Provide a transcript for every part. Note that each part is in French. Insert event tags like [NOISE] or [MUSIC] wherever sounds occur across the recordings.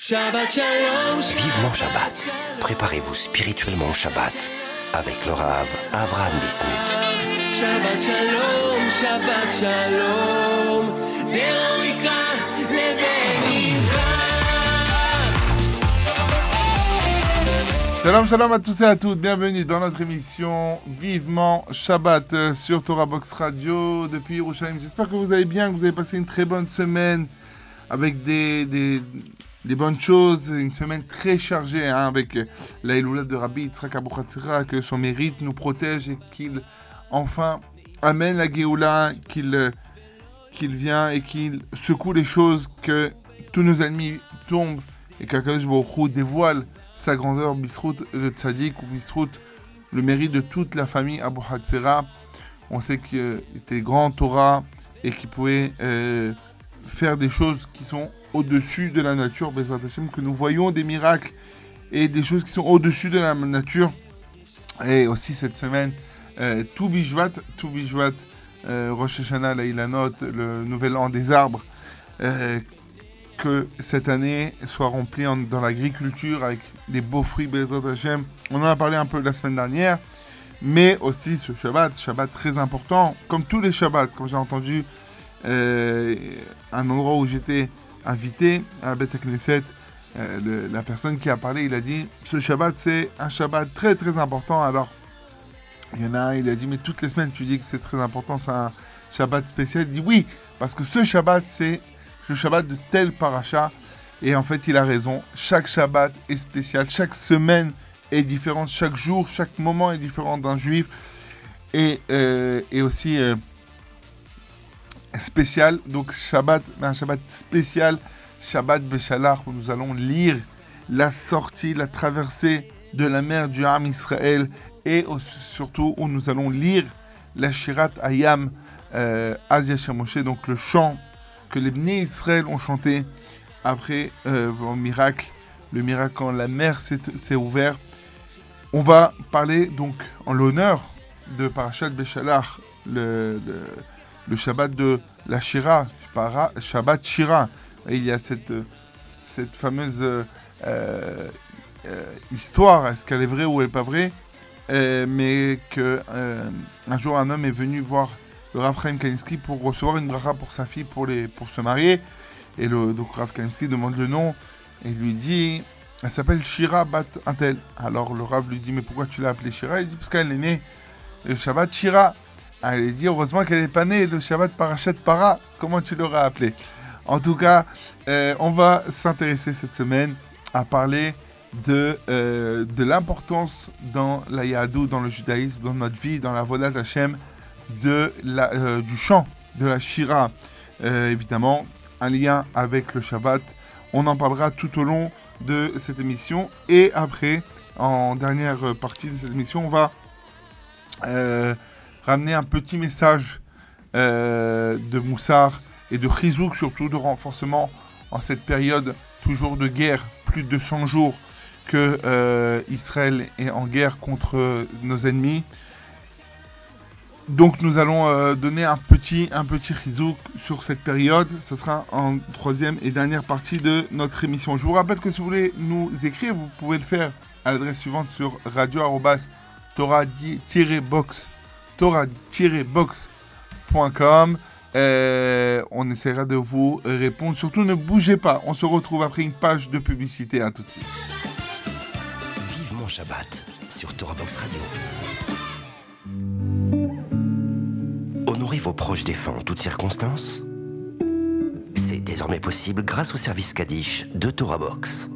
Shabbat Shalom. Vivement Shabbat. Préparez-vous spirituellement au Shabbat avec le Rav Avram Bismuth. Shabbat Shalom, Shabbat Shalom. Shalom, shalom à tous et à toutes. Bienvenue dans notre émission Vivement Shabbat sur Torah Box Radio depuis Yerushalayim. J'espère que vous allez bien, que vous avez passé une très bonne semaine avec des, des des bonnes choses. Une semaine très chargée hein, avec euh, la Eloula de Rabbi Yitzhak Abu Chatzira, que son mérite nous protège et qu'il enfin amène la Géoula, qu'il euh, qu'il vient et qu'il secoue les choses, que tous nos ennemis tombent et qu'Akadosh Baruch dévoile sa grandeur, Bisrout le Tzadik ou Bisrout le mérite de toute la famille Abu Hatzera. On sait qu'il était grand Torah et qu'il pouvait euh, faire des choses qui sont au-dessus de la nature, que nous voyons des miracles et des choses qui sont au-dessus de la nature. Et aussi cette semaine, euh, tout Bishvat, tout Bishvat, euh, Rosh Hashanah, la Ilanot, le nouvel an des arbres, euh, que cette année soit remplie dans l'agriculture avec des beaux fruits Bezrat Hashem. On en a parlé un peu la semaine dernière, mais aussi ce Shabbat, Shabbat très important, comme tous les Shabbats, comme j'ai entendu euh, un endroit où j'étais invité à Beth Knesset, euh, la personne qui a parlé, il a dit ce Shabbat c'est un Shabbat très très important. Alors il y en a un, il a dit mais toutes les semaines tu dis que c'est très important, c'est un Shabbat spécial. Il dit oui parce que ce Shabbat c'est le Shabbat de tel paracha. Et en fait il a raison. Chaque Shabbat est spécial, chaque semaine est différente, chaque jour, chaque moment est différent d'un juif. Et, euh, et aussi euh, spécial. Donc Shabbat, un Shabbat spécial, Shabbat Beshalach, où nous allons lire la sortie, la traversée de la mer du Ham Israël et surtout où nous allons lire la Shirat Ayam euh, Asia Shemoshe, donc le chant que les Bnei Israël ont chanté après euh, le miracle, le miracle quand la mer s'est ouverte. On va parler donc en l'honneur de Parashat Beshalach, le, le, le Shabbat de la Shira, Shabbat Shira. Et il y a cette, euh, cette fameuse euh, euh, histoire, est-ce qu'elle est vraie ou elle n'est pas vraie? Mais que euh, un jour un homme est venu voir le Rav Chaim pour recevoir une bracha pour sa fille pour, les, pour se marier. Et le donc Rav Kaninsky demande le nom et lui dit elle s'appelle Shira Bat Intel. Alors le Rav lui dit mais pourquoi tu l'as appelée Shira? Il dit parce qu'elle est née le Shabbat Shira. Elle dit heureusement qu'elle n'est pas née le Shabbat Parachat Para. Comment tu l'auras appelé En tout cas, euh, on va s'intéresser cette semaine à parler de, euh, de l'importance dans la Yahadou, dans le judaïsme, dans notre vie, dans la Vodat Hashem, de la, euh, du chant, de la Shira. Évidemment, un lien avec le Shabbat. On en parlera tout au long de cette émission. Et après, en dernière partie de cette émission, on va ramener un petit message euh, de Moussard et de Chizouk, surtout de renforcement en cette période toujours de guerre, plus de 100 jours que euh, Israël est en guerre contre nos ennemis. Donc nous allons euh, donner un petit, un petit chizouk sur cette période. Ce sera en troisième et dernière partie de notre émission. Je vous rappelle que si vous voulez nous écrire, vous pouvez le faire à l'adresse suivante sur radio box torah-box.com. Euh, on essaiera de vous répondre. Surtout ne bougez pas. On se retrouve après une page de publicité. À tout de suite. Vivement Shabbat sur Torah Box Radio. Honorez vos proches défunts en toutes circonstances. C'est désormais possible grâce au service Kaddish de Torah Box.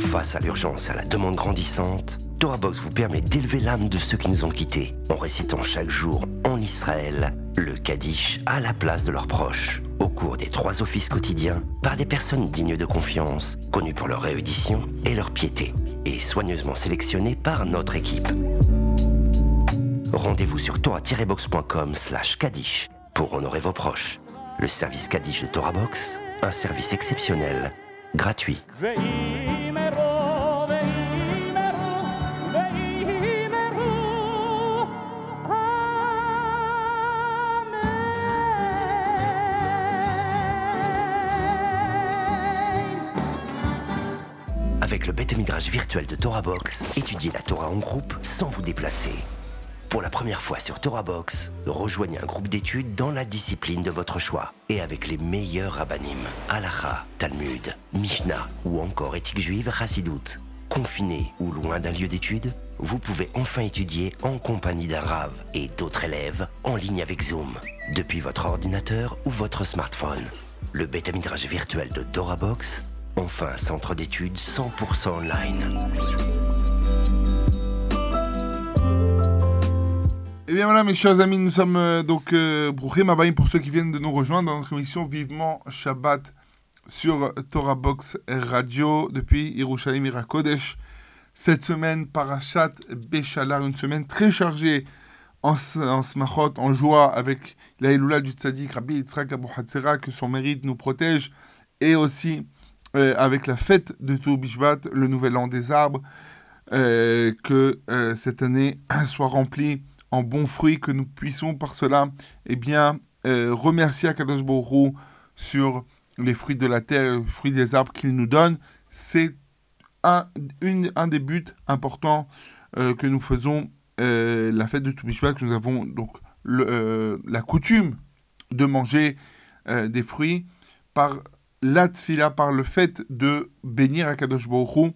Face à l'urgence à la demande grandissante, Torah Box vous permet d'élever l'âme de ceux qui nous ont quittés en récitant chaque jour en Israël le Kaddish à la place de leurs proches au cours des trois offices quotidiens par des personnes dignes de confiance, connues pour leur réédition et leur piété, et soigneusement sélectionnées par notre équipe. Rendez-vous sur torah-box.com slash Kaddish pour honorer vos proches. Le service Kaddish de Torah Box, un service exceptionnel, gratuit. Avec le bête midrash virtuel de Torah Box, étudiez la Torah en groupe sans vous déplacer. Pour la première fois sur Torah Box, rejoignez un groupe d'études dans la discipline de votre choix et avec les meilleurs rabbinim, Halacha, Talmud, Mishnah ou encore éthique juive Chassidoute. Confiné ou loin d'un lieu d'études, vous pouvez enfin étudier en compagnie d'un Rav et d'autres élèves en ligne avec Zoom, depuis votre ordinateur ou votre smartphone. Le bêta midrage virtuel de Torah Box, enfin centre d'études 100% online. Eh bien voilà, mes chers amis, nous sommes euh, donc euh, pour ceux qui viennent de nous rejoindre dans notre émission Vivement Shabbat sur Torah Box Radio depuis Yerushalayim Irakodesh. Cette semaine, Parashat Béchalar, une semaine très chargée en, en smachot, en joie avec la Elula du Tzadik Rabbi Yitzhak Abu Hatzera, que son mérite nous protège, et aussi euh, avec la fête de Tou Bishvat, le nouvel an des arbres, euh, que euh, cette année [CLEARS THROAT] soit remplie en bons fruits, que nous puissions par cela eh bien, remercier Akadosh Hu sur les fruits de la terre, les fruits des arbres qu'il nous donne. C'est un, un des buts importants que nous faisons la fête de Toubishvat, que nous avons donc la coutume de manger des fruits par la tfila, par le fait de bénir Akadosh Baruch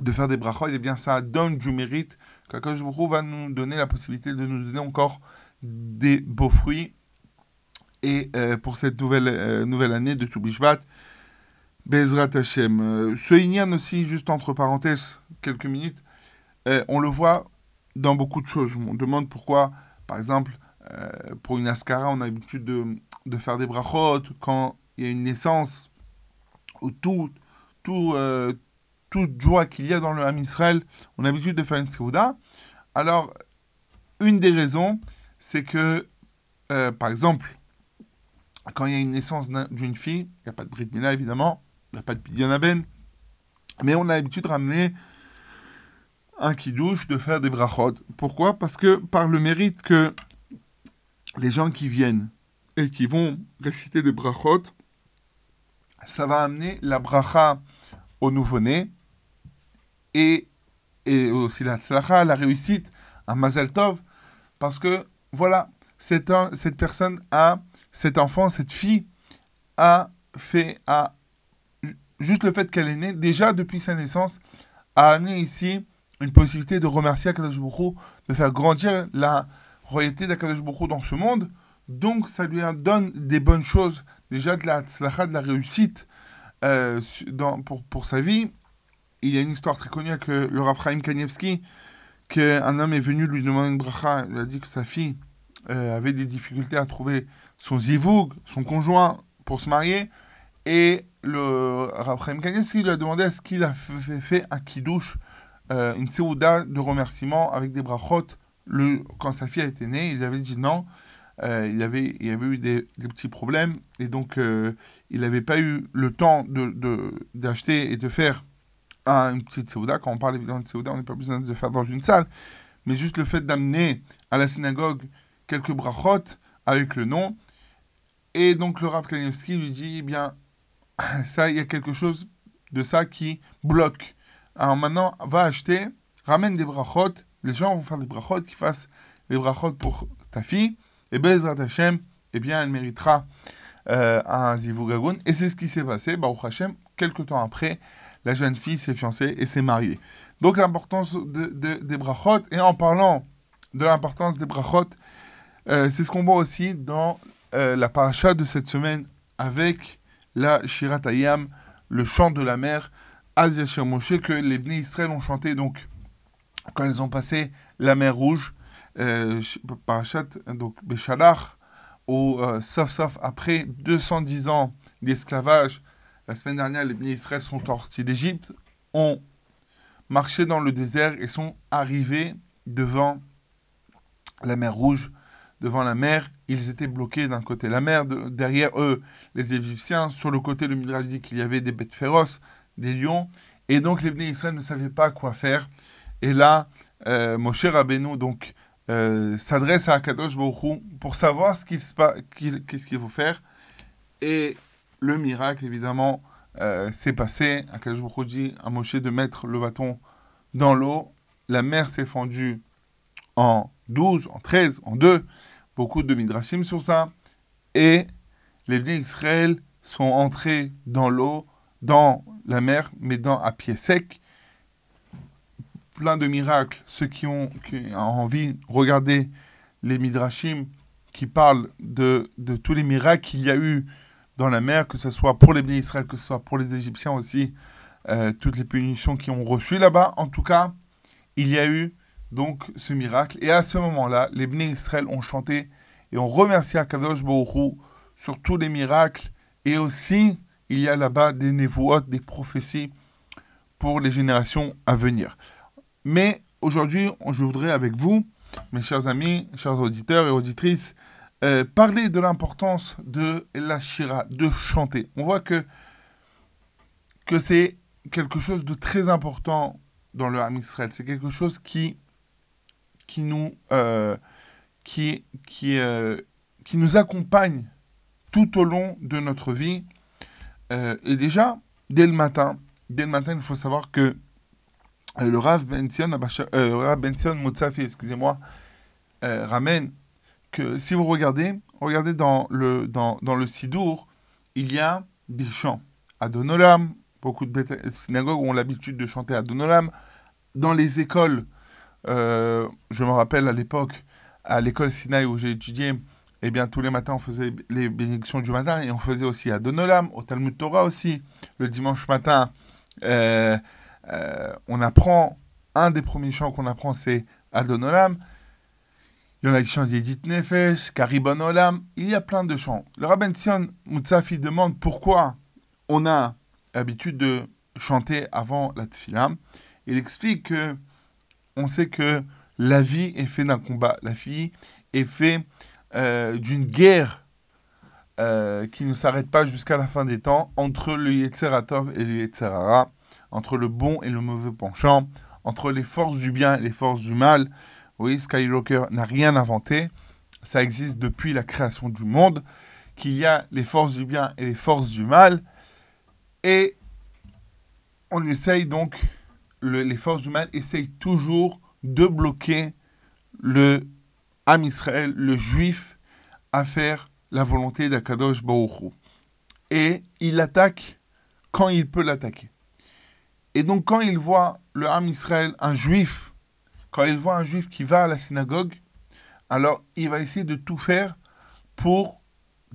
de faire des brachot, et bien ça donne du mérite qu'Akadosh Baruch va nous donner la possibilité de nous donner encore des beaux fruits. Et euh, pour cette nouvelle, euh, nouvelle année de Toubishvat, Bezrat Hashem. Euh, ce Inyan aussi, juste entre parenthèses, quelques minutes, on le voit dans beaucoup de choses. On demande pourquoi, par exemple, pour une Ascara, on a l'habitude de, de faire des brachot quand il y a une naissance, ou tout, tout, euh, toute joie qu'il y a dans le Ham Israël, on a l'habitude de faire une Seuda. Alors, une des raisons, c'est que, euh, par exemple, quand il y a une naissance d'un- d'une fille, il n'y a pas de Brit Mila évidemment, il n'y a pas de Pidyon mais on a l'habitude de ramener un kidouche, de faire des brachot. Pourquoi? Parce que par le mérite que les gens qui viennent et qui vont réciter des brachot, ça va amener la bracha au nouveau-né et, et aussi la tzlacha, la réussite, un mazel tov, parce que voilà, c'est un, cette personne a, cet enfant, cette fille a fait, a, ju- juste le fait qu'elle est née, déjà depuis sa naissance, a amené ici une possibilité de remercier Akadosh Baruch de faire grandir la royauté d'Akadosh Baruch dans ce monde. Donc ça lui donne des bonnes choses, déjà de la de la réussite euh, dans, pour, pour sa vie. Il y a une histoire très connue avec le Rav Chaim Kanievski, qu'un homme est venu lui demander une bracha, il a dit que sa fille euh, avait des difficultés à trouver son zivoug, son conjoint, pour se marier, et le Rav Chaim Kanievski lui a demandé est-ce qu'il a fait, un kidouche, euh, une seouda de remerciement avec des brachot, quand sa fille a été née, il avait dit non, euh, il, avait, il avait eu des, petits problèmes, et donc euh, il n'avait pas eu le temps de- de- d'acheter et de faire un- une petite Seouda. Quand on parle évidemment de Seouda, on n'est pas besoin de faire dans une salle, mais juste le fait d'amener à la synagogue quelques brachot avec le nom. Et donc le Rav Kanievski lui dit, eh bien, [LAUGHS] ça, il y a quelque chose de ça qui bloque. Alors maintenant, va acheter, ramène des brachot, les gens vont faire des brachot, qui fassent des brachot pour ta fille, et Bezrat Hashem, eh bien, elle méritera euh, un Zivougagoun. Et c'est ce qui s'est passé, Baruch Hashem, quelques temps après, la jeune fille s'est fiancée et s'est mariée. Donc l'importance de, de- des brachot, et en parlant de l'importance des brachot, euh, c'est ce qu'on voit aussi dans euh, la paracha de cette semaine avec la Shirat Hayam, le chant de la mer, Yasher Moshe, que les Bnei Israël ont chanté donc quand ils ont passé la mer Rouge, parachat, donc Béchalach, euh, sauf sauf après 210 ans d'esclavage, la semaine dernière, les Bnei Israël sont sortis d'Égypte, ont marché dans le désert et sont arrivés devant la mer Rouge, devant la mer. Ils étaient bloqués d'un côté la mer, de- derrière eux, les Égyptiens. Sur le côté, le Midrash dit qu'il y avait des bêtes féroces, des lions. Et donc, les Bnei Israël ne savaient pas quoi faire. Et là, euh, Moshe Rabbeinu donc, euh, s'adresse à Akadosh Baruch Hu pour savoir ce qu'il faut faire. Et le miracle, évidemment, euh, s'est passé. Akadosh Baruch Hu dit à Moshe de mettre le bâton dans l'eau. La mer s'est fendue en 12, en 13, en 2. Beaucoup de midrashim sur ça. Et les bénis Israël sont entrés dans l'eau, dans la mer, mais dans, à pied sec. Plein de miracles. Ceux qui ont, qui ont envie, regardez les midrashim qui parlent de, tous les miracles qu'il y a eu dans la mer, que ce soit pour les bénis Israël, que ce soit pour les Égyptiens aussi, euh, toutes les punitions qu'ils ont reçues là-bas. En tout cas, il y a eu donc ce miracle. Et à ce moment-là, les bénis Israël ont chanté et ont remercié Akadosh Baruch sur tous les miracles. Et aussi, il y a là-bas des névoites, des prophéties pour les générations à venir. Mais aujourd'hui, je voudrais avec vous, mes chers amis, chers auditeurs et auditrices, euh, parler de l'importance de la shira, de chanter. On voit que, que c'est quelque chose de très important dans le Ham Israël. C'est quelque chose qui, qui, nous, euh, qui, qui, euh, qui nous accompagne tout au long de notre vie. Et déjà, dès le matin, dès le matin, il faut savoir que le Rav Benzion, euh, Mutsafi, excusez-moi, euh, ramène que si vous regardez, regardez dans le, dans, dans le Sidour, il y a des chants. Adonolam, beaucoup de synagogues ont l'habitude de chanter Adonolam. Dans les écoles, euh, je me rappelle à l'époque, à l'école Sinaï où j'ai étudié, eh bien, tous les matins, on faisait les bénédictions du matin et on faisait aussi Adonolam, au Talmud Torah aussi. Le dimanche matin, euh, euh, on apprend, un des premiers chants qu'on apprend, c'est Adonolam. Il y en a qui chantent Yedit Nefesh, Karibon Olam. Il y a plein de chants. Le Rabben Sion Moutsafi demande pourquoi on a l'habitude de chanter avant la tefila. Il explique que on sait que la vie est faite d'un combat. La vie est faite euh, d'une guerre euh, qui ne s'arrête pas jusqu'à la fin des temps entre le Yetzeratov et le Yetzerara, entre le bon et le mauvais penchant, entre les forces du bien et les forces du mal. Oui, Skywalker n'a rien inventé. Ça existe depuis la création du monde, qu'il y a les forces du bien et les forces du mal. Et on essaye donc, le- les forces du mal essayent toujours de bloquer le Ham Israël, le juif, à faire la volonté d'Akadosh Baruch. Et il attaque quand il peut l'attaquer. Et donc quand il voit le Ham Israël, un juif, quand il voit un juif qui va à la synagogue, alors il va essayer de tout faire pour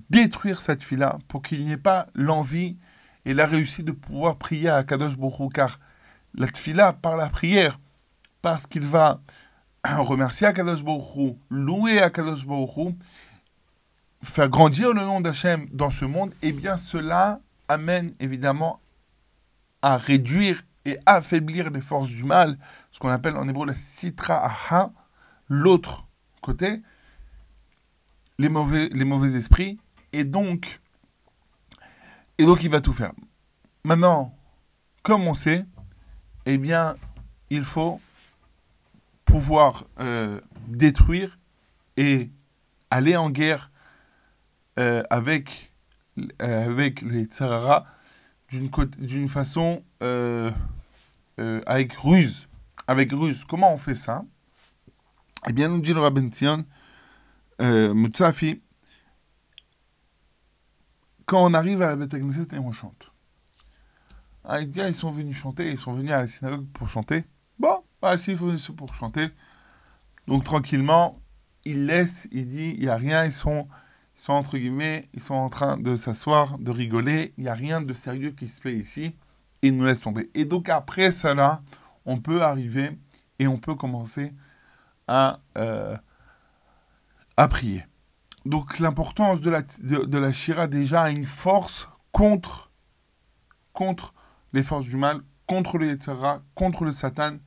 détruire cette fille-là, pour qu'il n'y ait pas l'envie et la réussite de pouvoir prier à Kadosh Hu, car la tfila par la prière, parce qu'il va [CLEARS THROAT] remercier Akadosh Baruch Hu, louer Akadosh Baruch Hu, faire grandir le nom d'Hachem dans ce monde, et bien cela amène évidemment à réduire et affaiblir les forces du mal, ce qu'on appelle en hébreu la sitra aha, l'autre côté, les mauvais, les mauvais esprits, et donc, et donc il va tout faire. Maintenant, comme on sait, eh bien, il faut pouvoir euh, détruire et aller en guerre euh, avec, euh, avec les Tsarara d'une façon euh, euh, avec ruse. Avec ruse. Comment on fait ça? Eh bien, nous dit le Rabben Tzion, euh, Mutsafi, quand on arrive à la Beth et on chante. Ah, il dit, ah, ils sont venus chanter, ils sont venus à la synagogue pour chanter. Bon, ah, si, ils sont venus pour chanter. Donc, tranquillement, il laisse, il dit, il n'y a rien, ils sont, ils sont entre guillemets, ils sont en train de s'asseoir, de rigoler, il n'y a rien de sérieux qui se fait ici, ils nous laissent tomber. Et donc, après cela, on peut arriver et on peut commencer à, euh, à prier. Donc l'importance de la, de, la Shira déjà a une force contre, contre les forces du mal, contre le Yetzara, contre le Satan.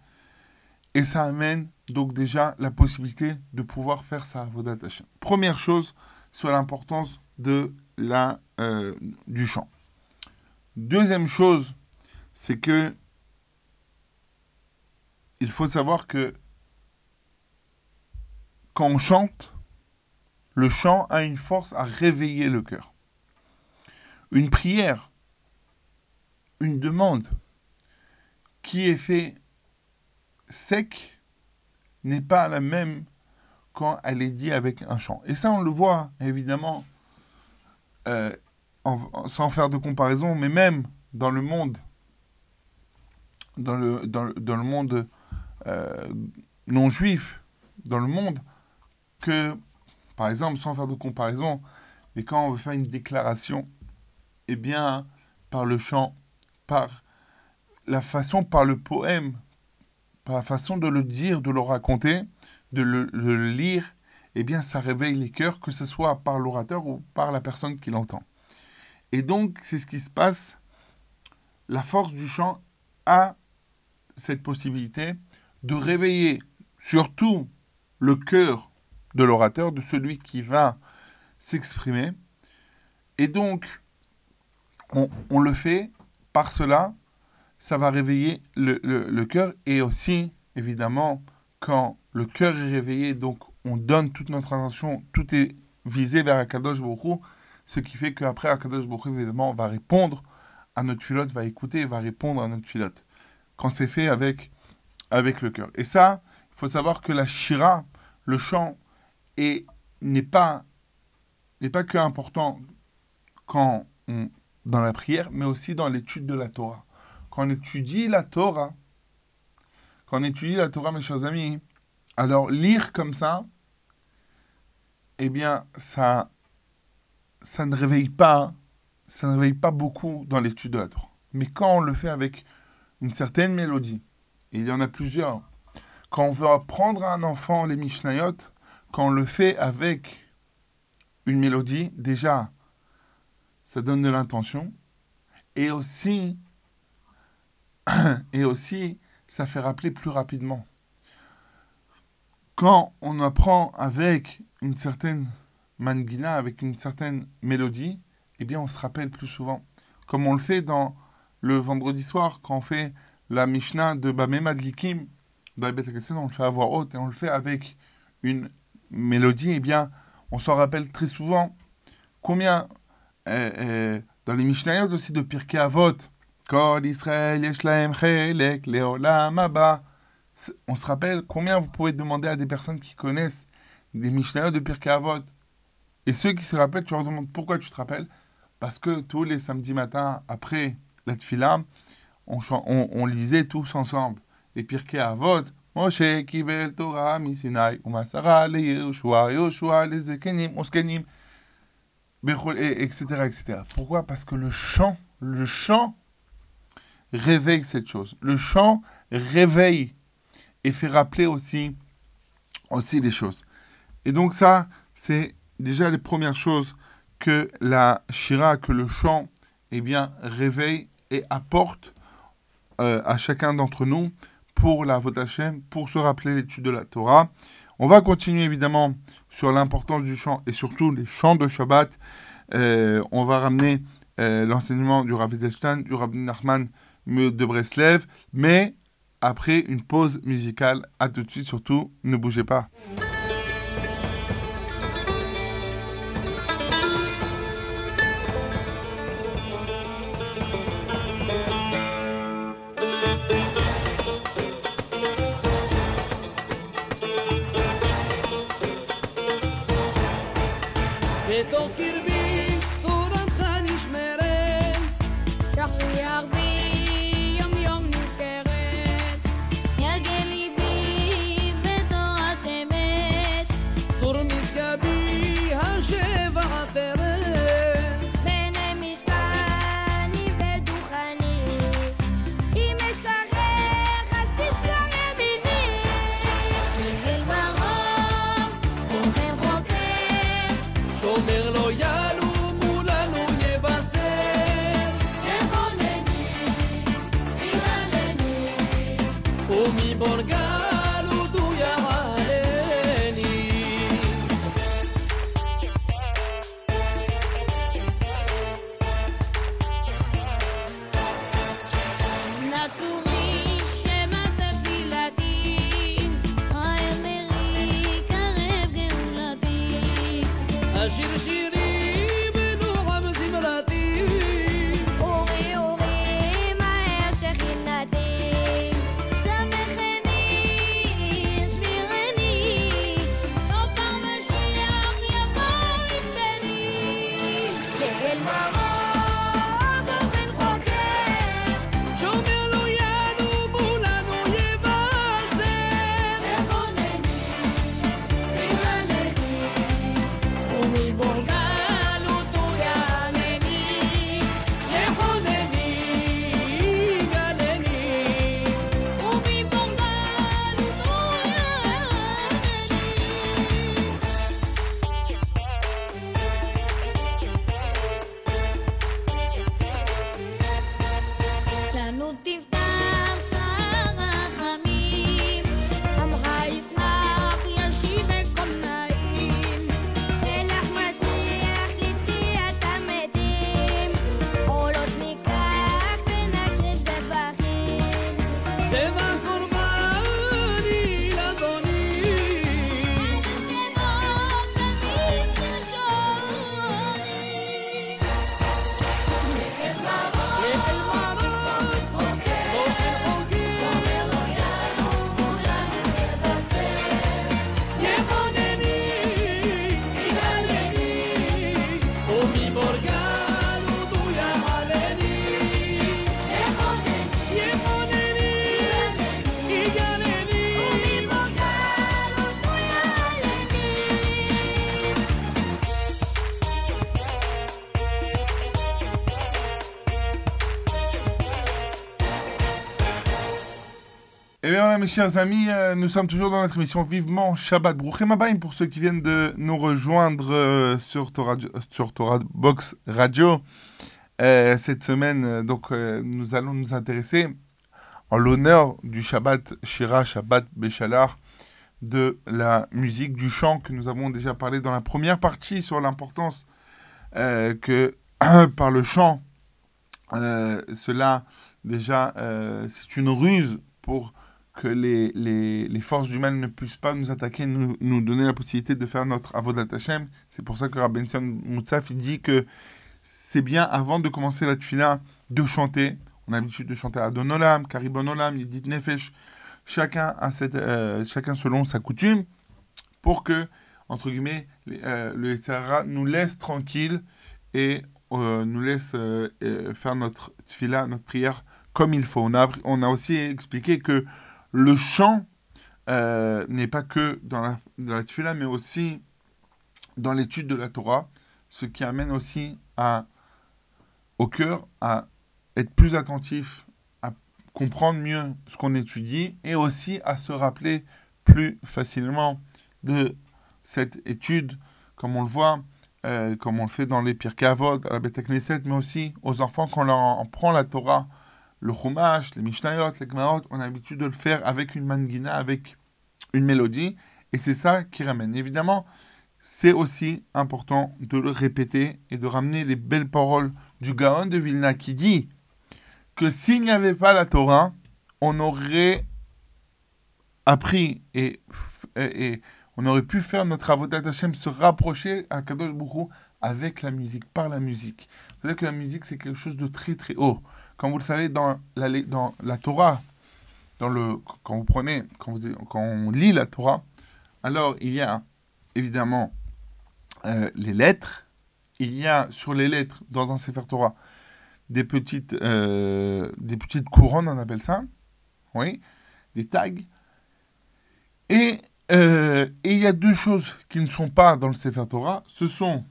Et ça amène donc déjà la possibilité de pouvoir faire sa Avodat. Première chose sur l'importance de la, euh, du chant. Deuxième chose, c'est que il faut savoir que quand on chante, le chant a une force à réveiller le cœur. Une prière une demande qui est faite sec n'est pas la même quand elle est dit avec un chant. Et ça, on le voit évidemment, euh, sans faire de comparaison, mais même dans le monde, dans le, dans dans le monde euh, non juif, dans le monde, que, par exemple, sans faire de comparaison, mais quand on veut faire une déclaration, eh bien, par le chant, par la façon, par le poème, par la façon de le dire, de le raconter, de le, lire, eh bien, ça réveille les cœurs, que ce soit par l'orateur ou par la personne qui l'entend. Et donc, c'est ce qui se passe. La force du chant a cette possibilité de réveiller surtout le cœur de l'orateur, de celui qui va s'exprimer. Et donc, on, le fait par cela, ça va réveiller le, le- le cœur et aussi, évidemment, quand le cœur est réveillé, donc on donne toute notre attention, tout est visé vers Akadosh Hu, ce qui fait qu'après Akadosh Hu, évidemment, va répondre à notre filote, va écouter, va répondre à notre filote. Quand c'est fait avec, avec le cœur. Et ça, il faut savoir que la shira, le chant, est- n'est pas, n'est pas que important quand on, dans la prière, mais aussi dans l'étude de la Torah. Quand on étudie la Torah, quand on étudie la Torah, mes chers amis, alors lire comme ça, eh bien, ça, ça ne réveille pas, ça ne réveille pas beaucoup dans l'étude de. Mais quand on le fait avec une certaine mélodie, il y en a plusieurs, quand on veut apprendre à un enfant les Mishnayot, quand on le fait avec une mélodie, déjà, ça donne de l'intention, et aussi, [COUGHS] et aussi, ça fait rappeler plus rapidement. Quand on apprend avec une certaine mangina, avec une certaine mélodie, eh bien, on se rappelle plus souvent. Comme on le fait dans le vendredi soir, quand on fait la Mishnah de Bamé Madlikim, dans les on le fait à voix haute et on le fait avec une mélodie, eh bien, on s'en rappelle très souvent. Combien, euh, euh, dans les Mishnayot aussi de Pirkei Avot, Kol Israël. On se rappelle combien vous pouvez demander à des personnes qui connaissent des Mishnayot de Pirkei Avot. Et ceux qui se rappellent, tu leur demandes pourquoi tu te rappelles. Parce que tous les samedis matins, après la tefila, on, on, on lisait tous ensemble les Pirkei Avot. Moshe kibel Torah misinai, umasara le Yehoshua, Yehoshua le zekenim, oskenim, etc., etc. Pourquoi? Parce que le chant, le chant réveille cette chose. Le chant réveille et fait rappeler aussi, aussi les choses. Et donc ça, c'est déjà les premières choses que la shira, que le chant, eh bien, réveille et apporte euh, à chacun d'entre nous pour la Hashem, pour se rappeler l'étude de la Torah. On va continuer évidemment sur l'importance du chant et surtout les chants de Shabbat. Euh, on va ramener euh, l'enseignement du Rav Edelstein, du Rabbi Nachman de Breslev, mais après une pause musicale. À tout de suite, surtout, ne bougez pas. Eh bien voilà mes chers amis, euh, nous sommes toujours dans notre émission Vivement Shabbat Bruchem Abayim pour ceux qui viennent de nous rejoindre euh, sur, Torah, sur Torah Box Radio. Euh, cette semaine, euh, donc euh, nous allons nous intéresser en l'honneur du Shabbat Shira, Shabbat Béchalar, de la musique, du chant que nous avons déjà parlé dans la première partie sur l'importance euh, que [CLEARS THROAT] par le chant, euh, cela déjà euh, c'est une ruse pour que les, les, les forces du mal ne puissent pas nous attaquer, nous, nous donner la possibilité de faire notre Avodat Hashem. C'est pour ça que Rabbi Benson Moutsaf il dit que c'est bien avant de commencer la tefila de chanter. On a l'habitude de chanter Adon Olam, Karibon Olam, Nefesh, chacun, a cette, euh, chacun selon sa coutume, pour que, entre guillemets, euh, le Yetzirah nous laisse tranquille et euh, nous laisse faire notre tefila, notre prière comme il faut. On a, on a aussi expliqué que le chant euh, n'est pas que dans la, dans la tefila, mais aussi dans l'étude de la Torah, ce qui amène aussi au cœur à être plus attentif, à comprendre mieux ce qu'on étudie et aussi à se rappeler plus facilement de cette étude, comme on le voit, euh, comme on le fait dans les Pirkei Avot, à la Beth Knesset, mais aussi aux enfants quand on leur en prend la Torah, le Chumash, les Mishnayot, les Gemarot, on a l'habitude de le faire avec une mangina, avec une mélodie, et c'est ça qui ramène. Évidemment, c'est aussi important de le répéter et de ramener les belles paroles du Gaon de Vilna qui dit que s'il n'y avait pas la Torah, on aurait appris et, et, on aurait pu faire notre avodat Hashem se rapprocher à Kadosh Hu avec la musique, par la musique. Savez que la musique, c'est quelque chose de très très haut. Comme vous le savez, dans la, dans la Torah, dans le, quand vous prenez, quand, vous, quand on lit la Torah, alors il y a évidemment euh, les lettres. Il y a sur les lettres, dans un Sefer Torah, des petites, euh, des petites couronnes, on appelle ça. Oui, des tags. Et, euh, et il y a deux choses qui ne sont pas dans le Sefer Torah. Ce sont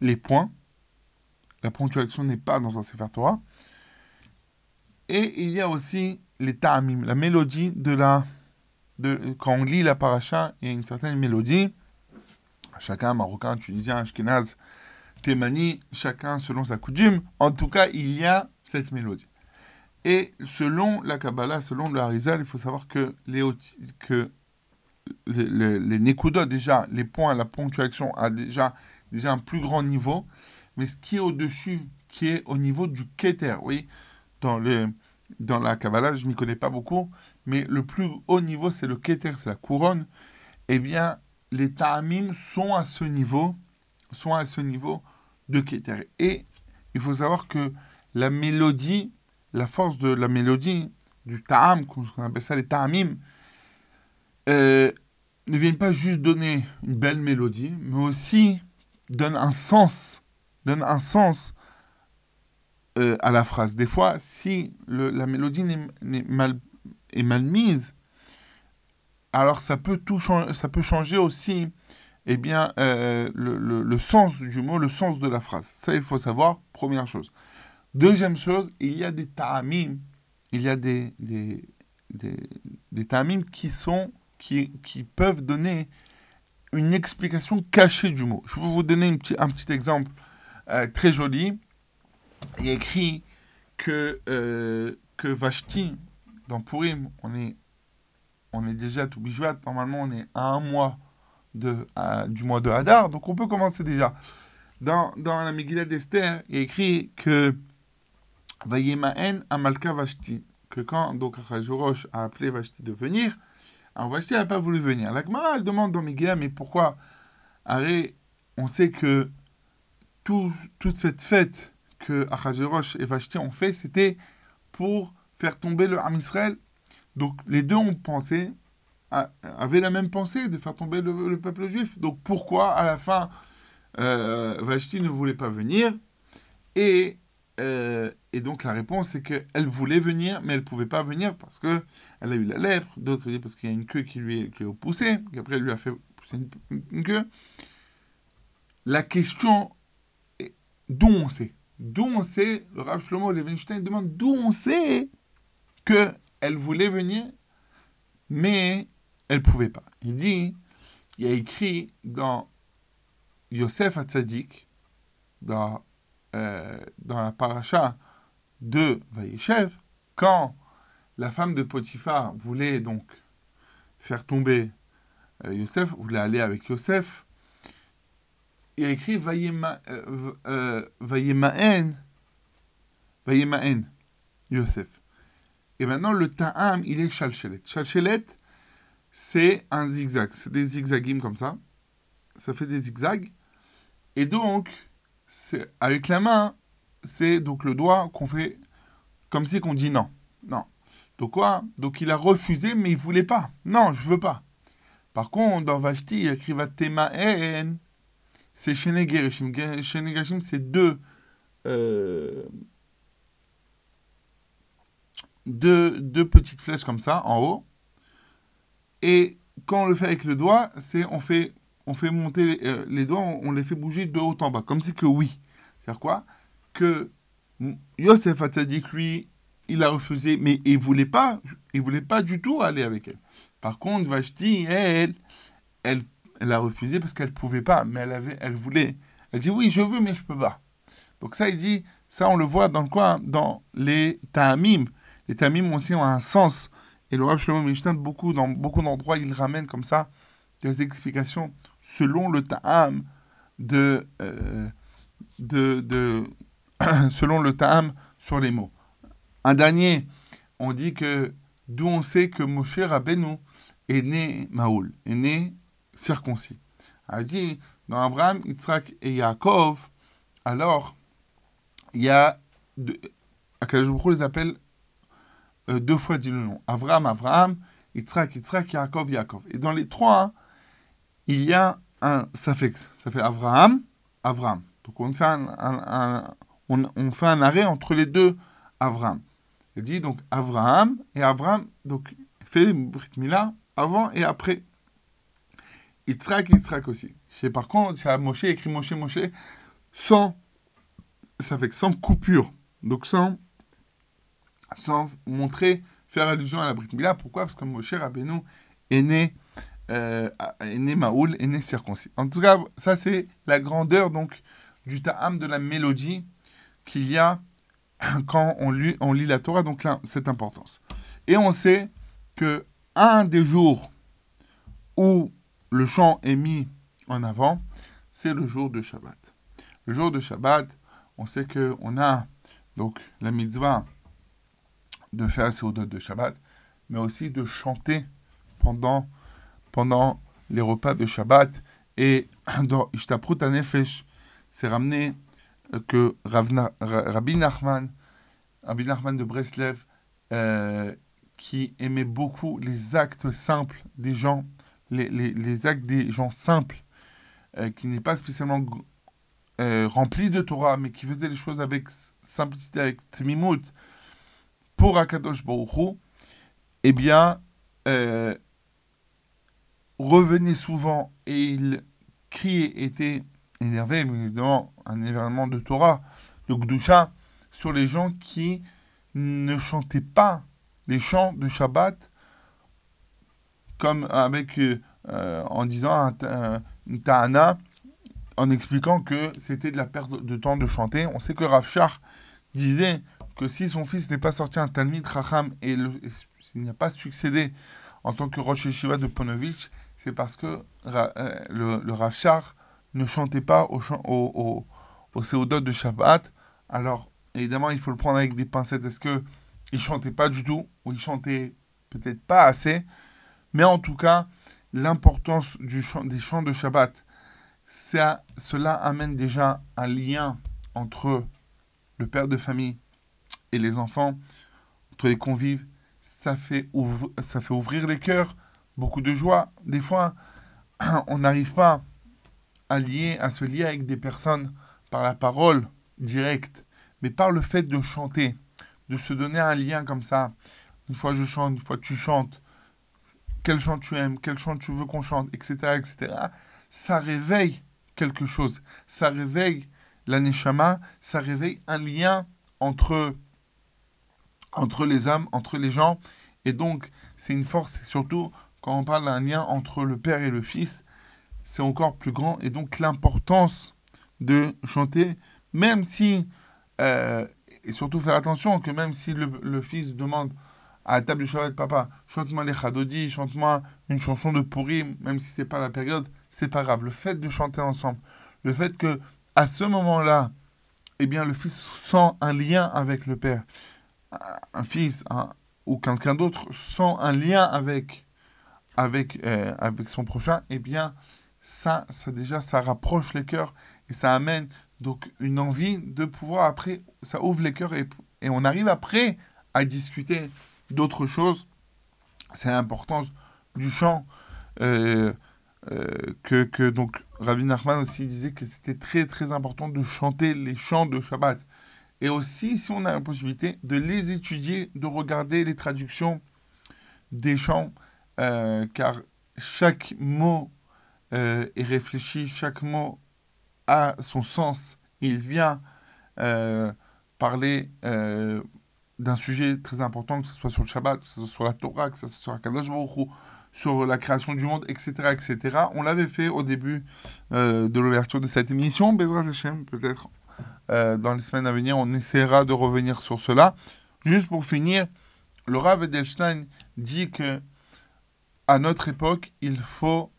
les points. La ponctuation n'est pas dans un Sefer Torah. Et il y a aussi les ta'amim, la mélodie de la... De, quand on lit la paracha, il y a une certaine mélodie. Chacun, marocain, tunisien, ashkenaz, témani, chacun selon sa coutume. En tout cas, il y a cette mélodie. Et selon la Kabbalah, selon le Harizal, il faut savoir que les, que les, les, déjà, les points, la ponctuation a déjà, déjà un plus grand niveau. Mais ce qui est au-dessus, qui est au niveau du Keter, oui, dans, les, dans la Kabbalah, je ne m'y connais pas beaucoup, mais le plus haut niveau, c'est le Keter, c'est la couronne. Eh bien, les Ta'amim sont à ce niveau, sont à ce niveau de Keter. Et il faut savoir que la mélodie, la force de la mélodie, du Ta'am, qu'on appelle ça les Ta'amim, euh, ne viennent pas juste donner une belle mélodie, mais aussi donnent un sens, donnent un sens euh, à la phrase. Des fois, si la mélodie est mal, est mal mise, alors ça peut tout ça peut changer aussi, eh bien, euh, le, le, sens du mot, le sens de la phrase. Ça, il faut savoir, première chose. Deuxième chose, il y a des ta'amim, il y a des, des, des, qui qui, qui peuvent donner une explication cachée du mot. Je vais vous donner petit, un petit exemple euh, très joli. Il est écrit que, euh, que Vashti, dans Purim, on est, on est déjà tout bijouat. Normalement, on est à un mois de, du mois de Hadar. Donc, on peut commencer déjà. Dans, dans la Megillah d'Esther, il est écrit que Vayemaen Amalka Vashti. Que quand donc a appelé Vashti de venir, alors Vashti n'a pas voulu venir. La Gemara, elle demande dans Megillah, mais pourquoi? Arrête, on sait que tout, toute cette fête que Achashverosh et Vashti ont fait, c'était pour faire tomber le Ham Israël. Donc les deux ont pensé, avaient la même pensée de faire tomber le, le peuple juif. Donc pourquoi à la fin euh, ne voulait pas venir et, euh, et donc la réponse c'est qu'elle voulait venir, mais elle ne pouvait pas venir parce qu'elle a eu la lèpre, d'autres disent parce qu'il y a une queue qui lui, qui lui a poussé, qu'après elle lui a fait pousser une, une queue. La question, d'où on sait? D'où on sait, le Rav Shlomo Levenstein demande d'où on sait qu'elle voulait venir, mais elle pouvait pas. Il dit, il a écrit dans Yosef Hatzadik, dans, euh, dans la paracha de Vayeshev, quand la femme de Potiphar voulait donc faire tomber euh, Yosef, voulait aller avec Yosef, il y a écrit Vayema- euh, euh, Vayemaen, Vayemaen, Yosef. Et maintenant, le ta'am, il est chalchelet. Chalchelet, c'est un zigzag. C'est des zigzagim comme ça. Ça fait des zigzags. Et donc, c'est avec la main, c'est donc le doigt qu'on fait comme si qu'on dit non. Non. Donc quoi? Donc il a refusé, mais il voulait pas. Non, je veux pas. Par contre, dans Vashti, il a écrit Vatemaen. C'est Shene Gereshim. Ge- Shene c'est deux, euh, deux, deux petites flèches comme ça, en haut. Et quand on le fait avec le doigt, c'est on fait, on fait monter les, euh, doigts, on, les fait bouger de haut en bas, comme si que oui. C'est-à-dire quoi? Que Yosef Hatzadik, lui, il a refusé, mais il voulait pas, il voulait pas du tout aller avec elle. Par contre, Vashti, elle, elle, elle a refusé parce qu'elle pouvait pas, mais elle avait, elle voulait. Elle dit oui, je veux, mais je peux pas. Donc ça, il dit, ça, on le voit dans quoi? Dans les ta'amim. Les ta'amim aussi ont un sens. Et le Rav Shlomo Milstein, beaucoup, dans beaucoup d'endroits, il ramène comme ça des explications selon le ta'am de, euh, de [COUGHS] selon le ta'am sur les mots. Un dernier, on dit que d'où on sait que Moshe Rabbeinu est né Maoul, est né circoncis. Il dit dans Abraham, Yitzhak et Yaakov, alors il y a Hu les appelle euh, deux fois dit le nom. Abraham, Abraham, Yitzhak, Yitzhak, Yaakov, Yaakov. Et dans les trois, il y a un suffix. Ça fait Abraham, Abraham. Donc on fait un, on, fait un arrêt entre les deux Abraham. Il dit donc Abraham et Abraham donc fait Brit Mila avant et après. Yitzhak, Yitzhak aussi. Et par contre, c'est Moshe, écrit Moshe, Moshe, sans, ça fait sans coupure. Donc sans, sans montrer, faire allusion à la Brit Mila. Pourquoi? Parce que Moshe Rabbeinu est né, euh, est né Maoul, est né circoncis. En tout cas, ça c'est la grandeur donc du ta'am de la mélodie qu'il y a [CLEARS THROAT] quand on lit, on lit la Torah, donc là, cette importance. Et on sait que un des jours où le chant est mis en avant, c'est le jour de Shabbat. Le jour de Shabbat, on sait que on a donc la mitzvah de faire le Seudot de Shabbat, mais aussi de chanter pendant, pendant les repas de Shabbat. Et [CLEARS THROAT] dans Ishtaprut Nefesh, c'est ramené euh, que Rabbi Nachman, Rabbi Nachman de Breslev, euh, qui aimait beaucoup les actes simples des gens, les, les- les actes des gens simples, euh, qui n'est pas spécialement euh, rempli de Torah, mais qui faisait les choses avec simplicité, avec tmimut, pour Akadosh Baruch eh bien, euh, revenait souvent et il criait, était énervé, évidemment, un événement de Torah, de Gdusha, sur les gens qui ne chantaient pas les chants de Shabbat comme avec euh, euh, en disant un- une ta'ana en expliquant que c'était de la perte de temps de chanter. On sait que Rav Shach disait que si son fils n'est pas sorti un Talmid Racham et et s'il n'a pas succédé en tant que Rosh Yeshiva de Ponovitch, c'est parce que euh, le, le ne chantait pas au, au, au, au de Shabbat. Alors, évidemment, il faut le prendre avec des pincettes. Est-ce que il chantait pas du tout ou il chantait peut-être pas assez? Mais en tout cas, l'importance des chants de Shabbat, ça, cela amène déjà un lien entre le père de famille et les enfants, entre les convives. Ça fait, ouvr- ça fait ouvrir les cœurs, beaucoup de joie. Des fois, [CLEARS THROAT] on n'arrive pas à, lier, à se lier avec des personnes par la parole directe, mais par le fait de chanter, de se donner un lien comme ça. Une fois je chante, une fois tu chantes, quel chant tu aimes, quel chant tu veux qu'on chante, etc., etc. Ça réveille quelque chose. Ça réveille la neshama, ça réveille un lien entre, entre les hommes, entre les gens. Et donc, c'est une force, surtout quand on parle d'un lien entre le père et le fils, c'est encore plus grand. Et donc, l'importance de chanter, même si, euh, et surtout faire attention que même si le fils demande à la table du Shabbat, papa, chante-moi les Chadodi, chante-moi une chanson de Purim, même si c'est pas la période, c'est pas grave. Le fait de chanter ensemble, le fait que à ce moment-là, eh bien, le fils sent un lien avec le père, un fils ou quelqu'un d'autre sent un lien avec avec euh, avec son prochain, eh bien, ça, ça déjà, ça rapproche les cœurs et ça amène donc une envie de pouvoir après, ça ouvre les cœurs et, et on arrive après à discuter d'autres choses. C'est l'importance du chant euh, euh, que, que donc Rabbi Nachman aussi disait que c'était très très important de chanter les chants de Shabbat. Et aussi, si on a la possibilité, de les étudier, de regarder les traductions des chants, euh, car chaque mot est réfléchi, chaque mot a son sens. Il vient parler d'un sujet très important, que ce soit sur le Shabbat, que ce soit sur la Torah, que ce soit sur sur la création du monde, etc., etc. On l'avait fait au début euh, de l'ouverture de cette émission. Bezrat Hashem, peut-être euh, dans les semaines à venir, on essaiera de revenir sur cela. Juste pour finir, le Rav Edelstein dit que à notre époque, il faut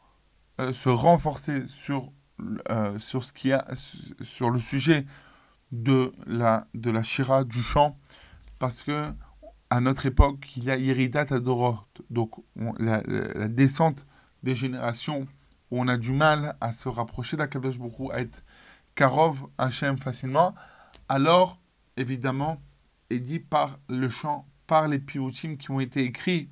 euh, se renforcer sur, sur, ce qui a, sur le sujet de la, de la Shira, du chant, parce que à notre époque, il y a Iridat Adorot, donc on- la, descente des générations où on a du mal à se rapprocher d'Akadosh Baruch Hu, à être Karov Hachem facilement, alors évidemment, est dit par le chant, par les piotim qui ont été écrits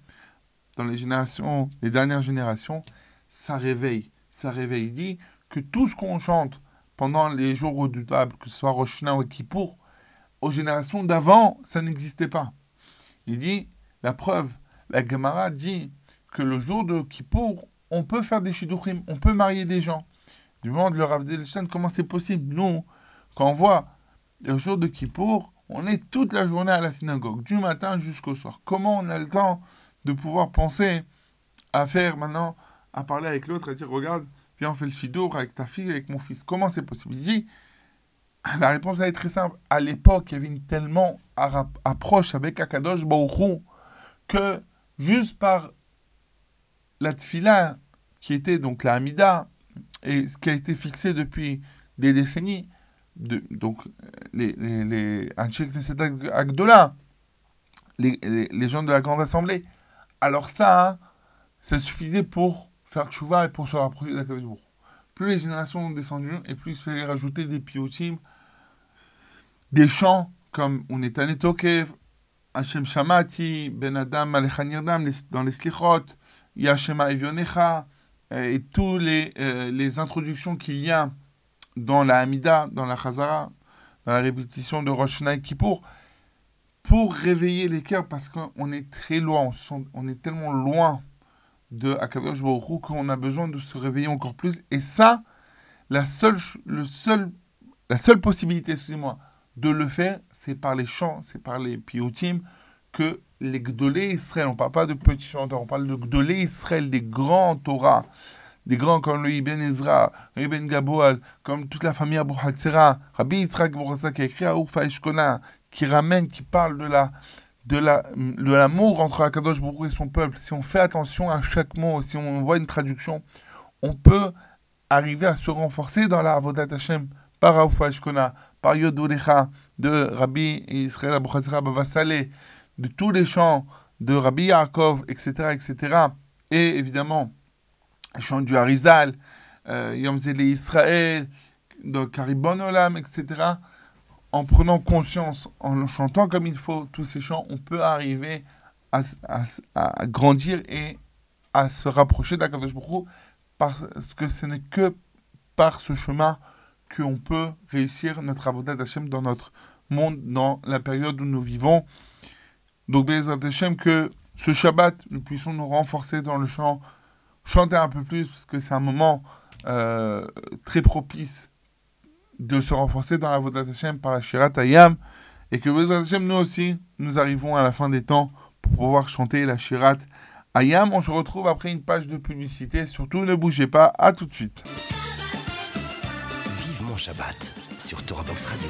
dans les générations, les dernières générations, ça réveille, ça réveille. Il dit que tout ce qu'on chante pendant les jours redoutables, que ce soit Rosh Hashanah ou Kippour, aux générations d'avant, ça n'existait pas. Il dit, la preuve, la Gemara dit que le jour de Kippour, on peut faire des shidduchim, on peut marier des gens. Du moment de le Rav Delstein, comment c'est possible? Nous, quand on voit le jour de Kippour, on est toute la journée à la synagogue, du matin jusqu'au soir. Comment on a le temps de pouvoir penser à faire maintenant, à parler avec l'autre, à dire, regarde, viens on fait le shidduch avec ta fille, avec mon fils. Comment c'est possible? Il dit, la réponse est très simple. À l'époque, il y avait tellement approche avec Akadosh Baruch Hu que juste par la tfila, qui était donc la Hamida, et ce qui a été fixé depuis des décennies, donc les, les, les Agdola, les, les, gens de la Grande Assemblée, alors ça, ça suffisait pour faire tchouva et pour se rapprocher d'Akadosh Baruch. Plus les générations ont descendu, et plus il fallait rajouter des piotim, des chants comme On est un Tokev, Hashem Shamati, Ben Adam les- dans les Slichot, Yashema Evionecha, euh, et tous les, euh, les introductions qu'il y a dans la Hamida, dans la Chazara, dans la répétition de Rosh et Kippour, pour réveiller les cœurs, parce qu'on est très loin, on, se sent- on est tellement loin de Akadosh Baruch qu'on a besoin de se réveiller encore plus. Et ça, la seule, le seul, la seule possibilité, excusez-moi, de le faire, c'est par les chants, c'est par les piotim, que les Gdolé Israël, on ne parle pas de petits chanteurs, on parle de Gdolé Israël, des grands Torah, des grands comme le Ibn Ezra, Ibn Gaboal, comme toute la famille Abu Hatzera, Rabbi Yitzhak qui a écrit à Urfa qui ramène, qui parle de la de la de l'amour entre Akadosh Baruch et son peuple. Si on fait attention à chaque mot, si on voit une traduction, on peut arriver à se renforcer dans la Avodat Hashem par Urfa Eshkona, par Yod Ulecha, de Rabbi Israël Abu Hatzera Baba Saleh, de tous les chants de Rabbi Yaakov, etc., etc. Et évidemment, les chants du Harizal, euh, Yom Zele Israël, de Karibon Olam, etc. En prenant conscience, en chantant comme il faut tous ces chants, on peut arriver à, à grandir et à se rapprocher d'Akadosh Baruch parce que ce n'est que par ce chemin qu'on peut réussir notre avodat d'Hachem dans notre monde, dans la période où nous vivons. Donc, Bezrat Hashem, que ce Shabbat, nous puissions nous renforcer dans le chant, chanter un peu plus, parce que c'est un moment euh, très propice de se renforcer dans la Vodat Hashem par la Shirat Hayam, et que Bezrat Hashem, nous aussi, nous arrivons à la fin des temps pour pouvoir chanter la Shirat Ayam. On se retrouve après une page de publicité. Surtout, ne bougez pas. À tout de suite. Shabbat sur Torah Box Radio.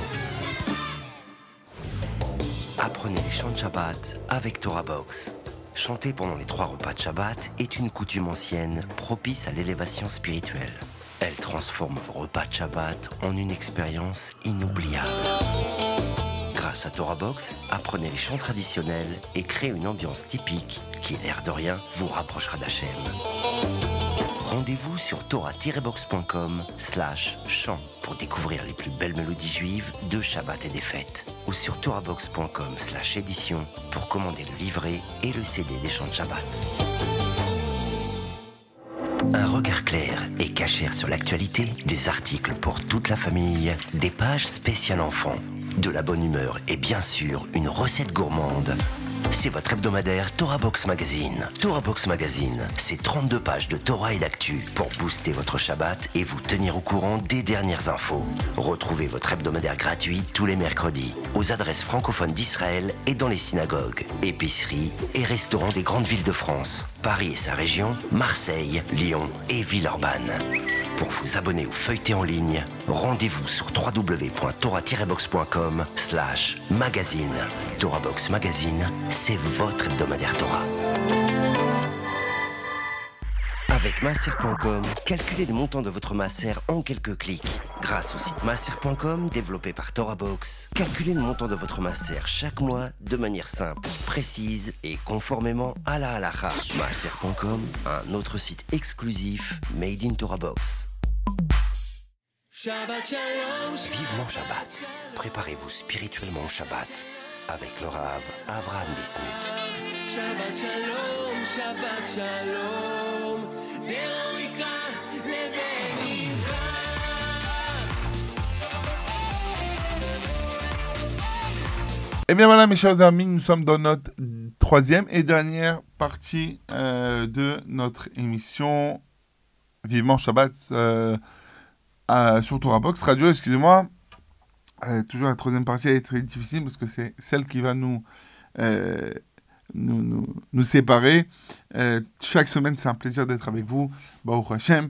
Apprenez les chants de Shabbat avec Torah Box. Chanter pendant les trois repas de Shabbat est une coutume ancienne propice à l'élévation spirituelle. Elle transforme vos repas de Shabbat en une expérience inoubliable. Grâce à Torah Box, apprenez les chants traditionnels et créez une ambiance typique qui, l'air de rien, vous rapprochera d'Hachem. Rendez-vous sur torah-box.com slash chant pour découvrir les plus belles mélodies juives de Shabbat et des fêtes. Ou sur torahbox.com slash édition pour commander le livret et le CD des chants de Shabbat. Un regard clair et cachère sur l'actualité, des articles pour toute la famille, des pages spéciales enfants, de la bonne humeur et bien sûr une recette gourmande. C'est votre hebdomadaire Torah Box Magazine. Torah Box Magazine, c'est 32 pages de Torah et d'actu pour booster votre Shabbat et vous tenir au courant des dernières infos. Retrouvez votre hebdomadaire gratuit tous les mercredis aux adresses francophones d'Israël et dans les synagogues, épiceries et restaurants des grandes villes de France, Paris et sa région, Marseille, Lyon et Villeurbanne. Pour vous abonner ou feuilleter en ligne, rendez-vous sur www.torah-box.com slash magazine. Torah Box Magazine, c'est votre hebdomadaire Torah. Avec masser.com, calculez le montant de votre masser en quelques clics. Grâce au site masser.com développé par TorahBox, calculez le montant de votre masser chaque mois de manière simple, précise et conformément à la halakha. Masser.com, un autre site exclusif made in TorahBox. Vivement Shabbat. Préparez-vous spirituellement au Shabbat avec le Rav Avram Bismuth. Shabbat shalom, Shabbat shalom, et bien voilà mes chers amis, nous sommes dans notre troisième et dernière partie euh, de notre émission Vivement Shabbat euh, à, Box Radio, excusez-moi. Euh, toujours la troisième partie est très difficile parce que c'est celle qui va nous euh, nous, nous, séparer. Euh, chaque semaine c'est un plaisir d'être avec vous. Baruch Hashem.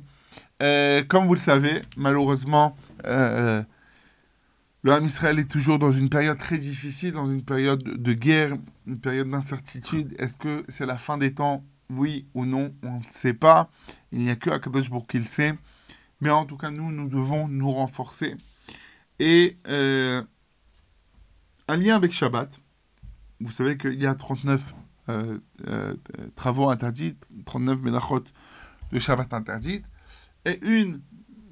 Euh, comme vous le savez, malheureusement, euh, le Ham Israël est toujours dans une période très difficile, dans une période de guerre, une période d'incertitude. Est-ce que c'est la fin des temps? Oui ou non? On ne sait pas. Il n'y a que Akadosh pour qui le sait. Mais en tout cas, nous, nous devons nous renforcer. Et euh, un lien avec Shabbat. Vous savez qu'il y a 39 euh, euh, travaux interdits, 39 mélachot de Shabbat interdites. Et une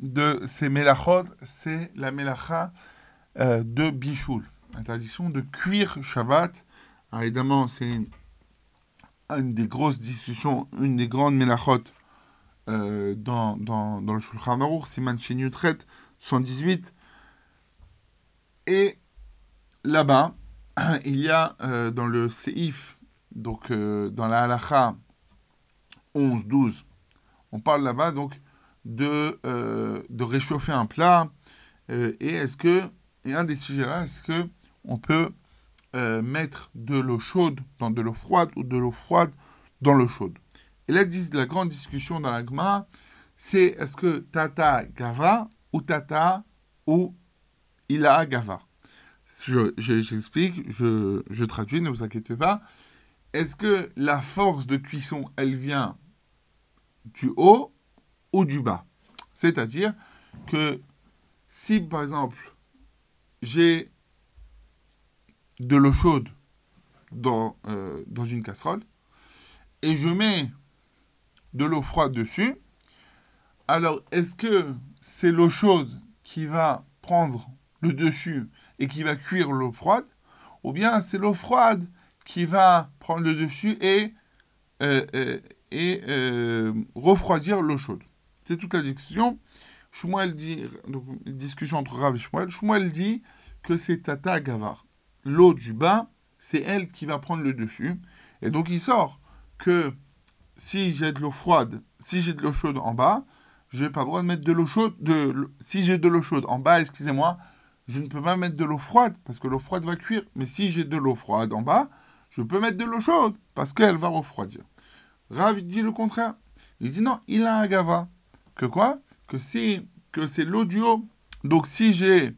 de ces mélachot, c'est la mélacha euh, de Bichoul. Interdiction de cuire Shabbat. Alors évidemment, c'est une, des grosses discussions, une des grandes mélachot euh, dans, dans, le Shulchan Aruch, Siman Shenyutret 118. Et là-bas, [CLEARS THROAT] il y a euh, dans le Seif, donc euh, dans la Halacha 11, 12, on parle là-bas donc de, euh, réchauffer un plat. Et est-ce que, et un des sujets là, est-ce que on peut mettre de l'eau chaude dans de l'eau froide ou de l'eau froide dans l'eau chaude? Et là, la grande discussion dans la Gemara, c'est est-ce que tata gava ou tata ou ila gava? Je, je- J'explique, je, je traduis, ne vous inquiétez pas. Est-ce que la force de cuisson, elle vient du haut ou du bas? C'est-à-dire que si, par exemple, j'ai de l'eau chaude dans, euh, dans une casserole et je mets de l'eau froide dessus, alors est-ce que c'est l'eau chaude qui va prendre le dessus et qui va cuire l'eau froide ou bien c'est l'eau froide qui va prendre le dessus et, euh, euh, et euh, refroidir l'eau chaude C'est toute la discussion. Shmuel dit, donc, discussion entre Rav et Shmuel, Shmuel dit que c'est Tata Gavar. L'eau du bas, c'est elle qui va prendre le dessus. Et donc il sort que si j'ai de l'eau froide, si j'ai de l'eau chaude en bas, je n'ai pas le droit de mettre de l'eau chaude. De, si j'ai de l'eau chaude en bas, excusez-moi, je ne peux pas mettre de l'eau froide parce que l'eau froide va cuire. Mais si j'ai de l'eau froide en bas, je peux mettre de l'eau chaude parce qu'elle va refroidir. Rav dit le contraire. Il dit non, il a un gava. Que quoi? Que si que c'est l'eau du haut. Donc si j'ai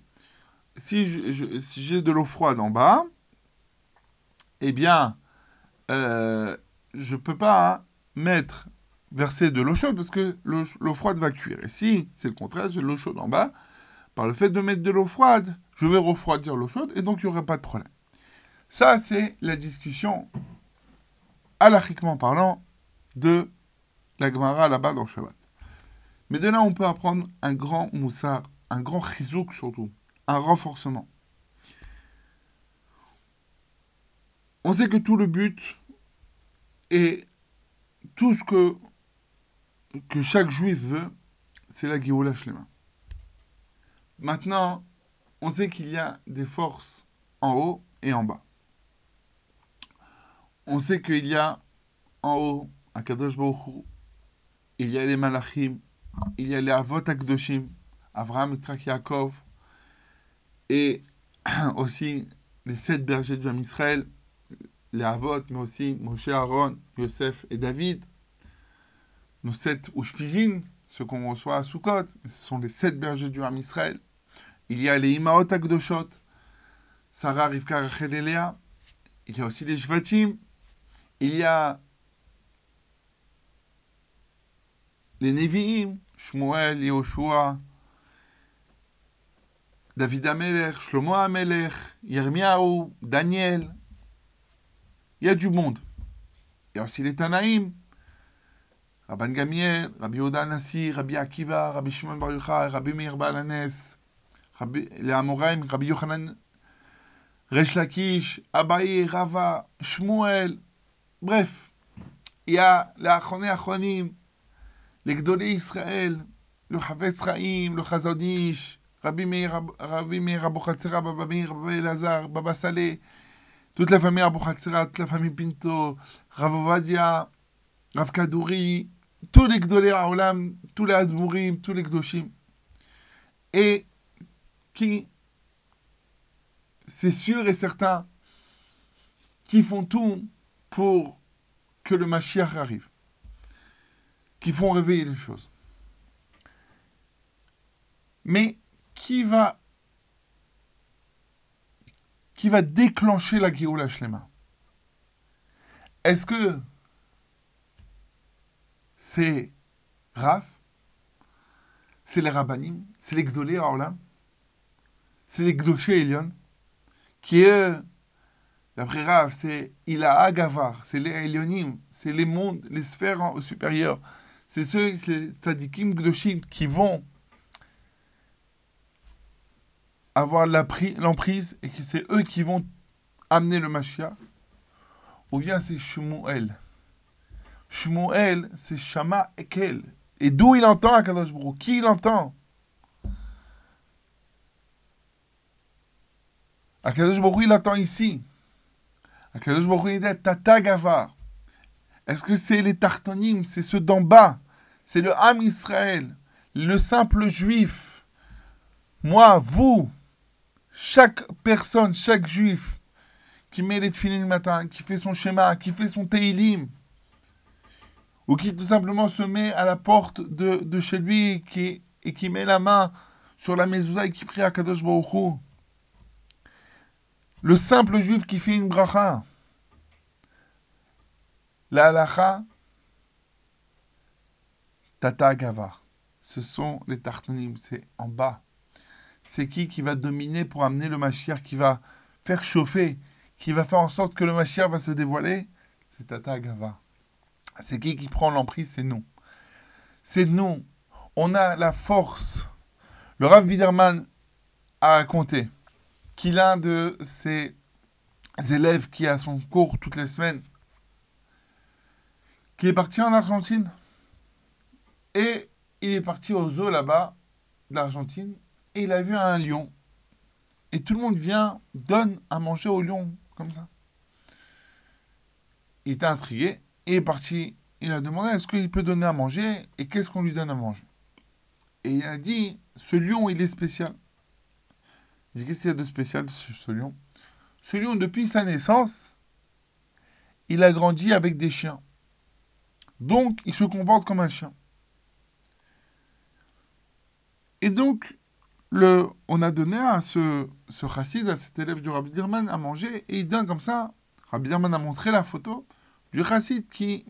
si j'ai de l'eau froide en bas, eh bien euh, je peux pas hein, mettre verser de l'eau chaude parce que l'eau froide va cuire. Et si c'est le contraire, j'ai de l'eau chaude en bas, le fait de mettre de l'eau froide, je vais refroidir l'eau chaude et donc il n'y aurait pas de problème. Ça, c'est la discussion, halachiquement parlant, de la Gemara là-bas dans Shabbat. Mais de là, on peut apprendre un grand moussard, un grand chizouk surtout, un renforcement. On sait que tout le but et tout ce que, que chaque juif veut, c'est la Géoula Shlema. Maintenant, on sait qu'il y a des forces en haut et en bas. On sait qu'il y a en haut un Kadosh Baruch il y a les Malachim, il y a les Avot Akdoshim, Avraham, Yitzhak, Yaakov, et [CLEARS THROAT] aussi les sept bergers du Ham Israël, les Avot, mais aussi Moshe, Aaron, Yosef et David, nos sept Ushpizin, ceux qu'on reçoit à Sukkot, ce sont les sept bergers du Ham Israël. Il y a les Imaot Akdoshot, Sarah, Rivka, Rachel. Il y a aussi les Shvatim. Il y a les Nevi'im, Shmuel, Yehoshua, David Amelech, Shlomo Amelech, Yirmiyahu, Daniel. Il y a du monde. Il y a aussi les Tanaïm, Rabban Gamiel, Rabbi Yoda Nassi, Rabbi Akiva, Rabbi Shimon Bar Rabbi Meir Balanes, les Amoraim, Rabbi Yochanan, Resh Lakish, Abaye, Rava, Shmuel, bref, il y a les Achonei Achonim, les Gdolei Israël, le Chavetz Chaim, le Chazonish, Rabbi Meir, Rab- Rabbi Meir Baba Meir, Baba Elazar, Baba Saleh, toute la famille Abouchatzera, toute la famille Pinto, Rav Ovadia, Rav Kadouri, tous les Gdolei Haolam, tous les Admourim, tous les Gdoshim. Et qui, c'est sûr et certain, qui font tout pour que le Mashiach arrive, qui font réveiller les choses. Mais qui va, qui va déclencher la Géoula Shlema? Est-ce que c'est Raph? C'est les Rabbanim? C'est les Gdolé C'est les Gdoché Elion Qui eux, d'après Rav, c'est Ila Agavar, c'est les Elionim, c'est les mondes, les sphères supérieures. C'est ceux, les Tzadikim Gdoshim, qui vont avoir l'emprise et que c'est eux qui vont amener le Mashiach. Ou bien c'est Shmuel. Shmuel, c'est Shama Ekel. Et d'où il entend Akadosh Baruch Qui il entend? Akadosh Baruch il entend ici. Akadosh Baruch il dit Tata Gavar. Est-ce que c'est les Tartonim C'est ceux d'en bas C'est le Ham Israël, le simple juif. Moi, vous, chaque personne, chaque juif qui met les tefillin le matin, qui fait son schéma, qui fait son teilim, ou qui tout simplement se met à la porte de, chez lui et qui, et qui met la main sur la mezouza et qui prie à Kadosh Baruch. Le simple juif qui fait une bracha. La halacha, tata gavar. Ce sont les tartanim, c'est en bas. C'est qui qui va dominer pour amener le Mashiach, qui va faire chauffer, qui va faire en sorte que le Mashiach va se dévoiler? C'est tata gavar. C'est qui qui prend l'emprise? C'est nous. C'est nous. On a la force. Le Rav Biderman a raconté qu'il a un de ses élèves qui a son cours toutes les semaines, qui est parti en Argentine. Et il est parti au zoo là-bas, d'Argentine, et il a vu un lion. Et tout le monde vient, donne à manger au lion, comme ça. Il était intrigué, et il est parti. Il a demandé est-ce qu'il peut donner à manger, et qu'est-ce qu'on lui donne à manger? Et il a dit ce lion, il est spécial. Qu'est-ce qu'il y a de spécial ce, ce lion Ce lion, depuis sa naissance, il a grandi avec des chiens. Donc, il se comporte comme un chien. Et donc, on a donné à ce, ce à cet élève du Rabbi Dirman, à manger, et il donne comme ça. Rabbi Dirman a montré la photo du chassid qui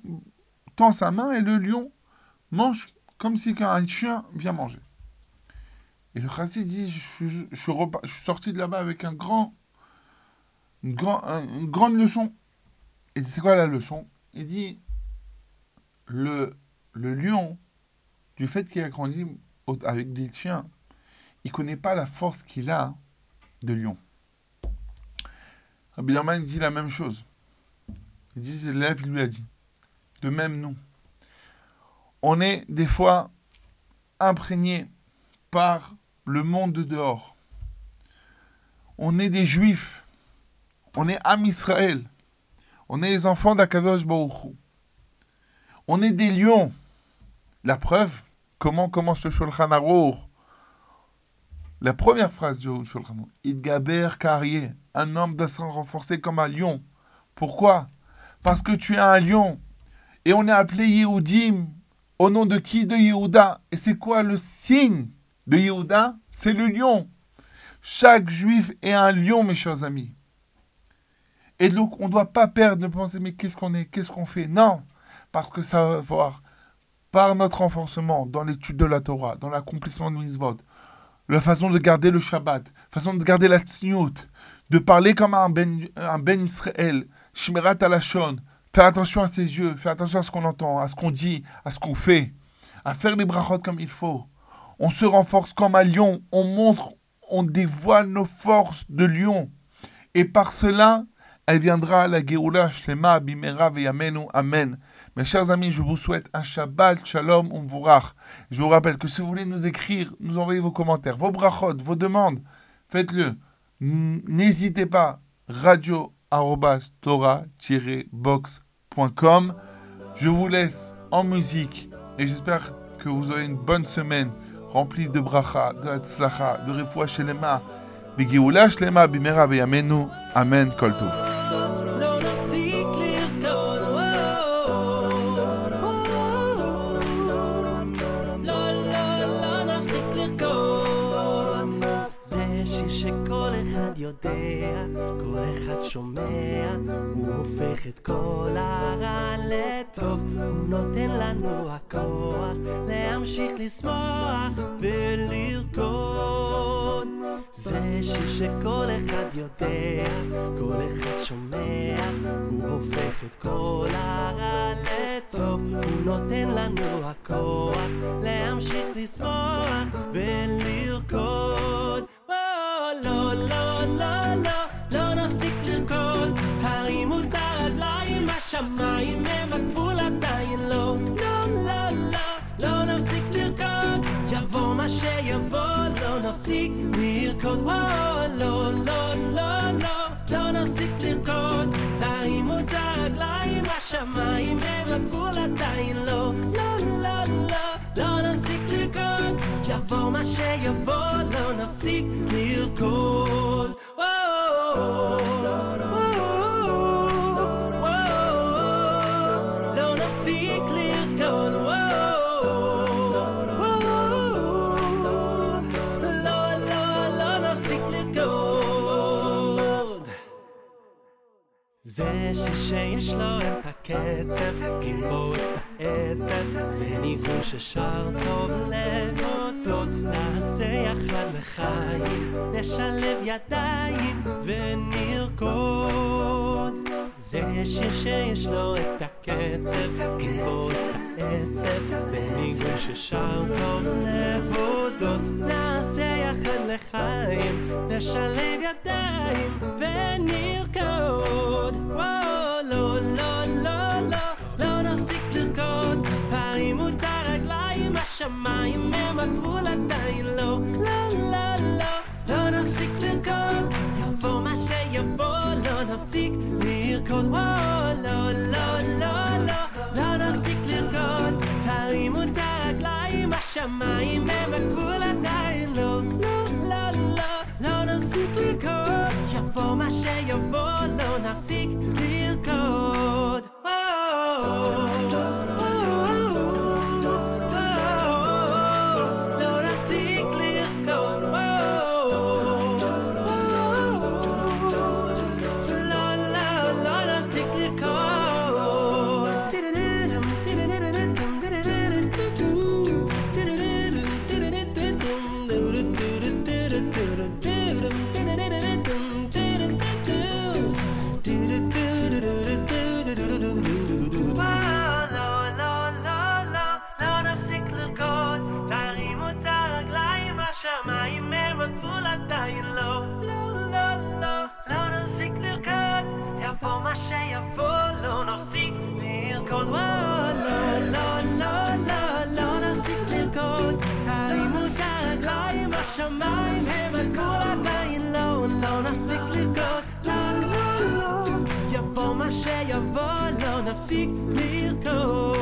tend sa main et le lion mange comme si un chien vient manger. Et le chassid dit, je suis, sorti de là-bas avec un grand, une, grand- un- une grande leçon. Et c'est quoi la leçon? Il dit, le, lion, du fait qu'il a grandi avec des chiens, il connaît pas la force qu'il a de lion. Rabbi Lerman dit la même chose. Il dit, l'élève lui a dit. De même nous. On est des fois imprégné par le monde de dehors. On est des juifs. On est Am Israël. On est les enfants d'Akadosh Baruch Hu. On est des lions. La preuve, comment commence le Shulchan Aruch La première phrase du Shulchan Aruch. Idgaber Karye, un homme doit se renforcer comme un lion. Pourquoi? Parce que tu es un lion. Et on est appelé Yehudim. Au nom de qui? De Yehuda. Et c'est quoi le signe de Yehuda C'est le lion. Chaque juif est un lion, mes chers amis. Et donc, on ne doit pas perdre de penser, mais qu'est-ce qu'on est Qu'est-ce qu'on fait? Non. Parce que ça va voir, par notre renforcement dans l'étude de la Torah, dans l'accomplissement de Mitzvot, la façon de garder le Shabbat, la façon de garder la Tzniut, de parler comme un Ben, un ben Israël, Shmirat Alashon, faire attention à ses yeux, faire attention à ce qu'on entend, à ce qu'on dit, à ce qu'on fait, à faire les brachot comme il faut. On se renforce comme un lion, on montre, on dévoile nos forces de lion. Et par cela, elle viendra la Géoula Shlema Bimera Veyamenu. Amen. Mes chers amis, je vous souhaite un Shabbat Shalom Umvorach. Je vous rappelle que si vous voulez nous écrire, nous envoyer vos commentaires, vos brachot, vos demandes, faites-le. N'hésitez pas. Radio box.com. Je vous laisse en musique et j'espère que vous aurez une bonne semaine rempli de bracha, de tzlacha, de refoua shelema, shlema bimera beyamenu, amen kol הופך את כל הרע לטוב, הוא נותן לנו הכוח להמשיך לשמוח ולרקוד. זה שיר שכל אחד יודע, כל אחד שומע, הוא הופך את כל הרע לטוב, הוא נותן לנו הכוח להמשיך לשמוח ולרקוד. לא, לא, לא, לא, לא הרגליים, השמיים הם הגבול עדיין לא. לא, לא, לא, לא נפסיק לרקוד, יבוא מה שיבוא, לא נפסיק לרקוד. או, לא, לא, לא, לא, לא נפסיק לרקוד, תרימו את הרגליים, השמיים הם הגבול עדיין לא. לא, לא, לא, לא נפסיק לרקוד, יבוא מה שיבוא, לא נפסיק לרקוד. זה שיש לו את הקצב, בו את העצב, זה ניגון ששר טוב להודות, נעשה יחד לחיים, נשלב ידיים ונרקוד. זה שיר שיש לו את הקצב, את העצב, זה ניגון ששר טוב להודות, נעשה יחד לחיים, נשלב ידיים ונרקוד. וואו, לא, לא, לא, לא, לא נפסיק לרקוד, תרימו את הרגליים, השמיים הם הגבול עדיין לא. לא, לא, לא, לא נפסיק לרקוד, יבוא מה שיבוא, נפסיק לרקוד. וואו, לא, לא, לא, לא, לא נפסיק לרקוד, תרימו את הרגליים, השמיים הם הגבול עדיין לא. לא, לא, לא, לא נפסיק לרקוד, יבוא מה שיבוא, לא נפסיק לרקוד. seek miracles.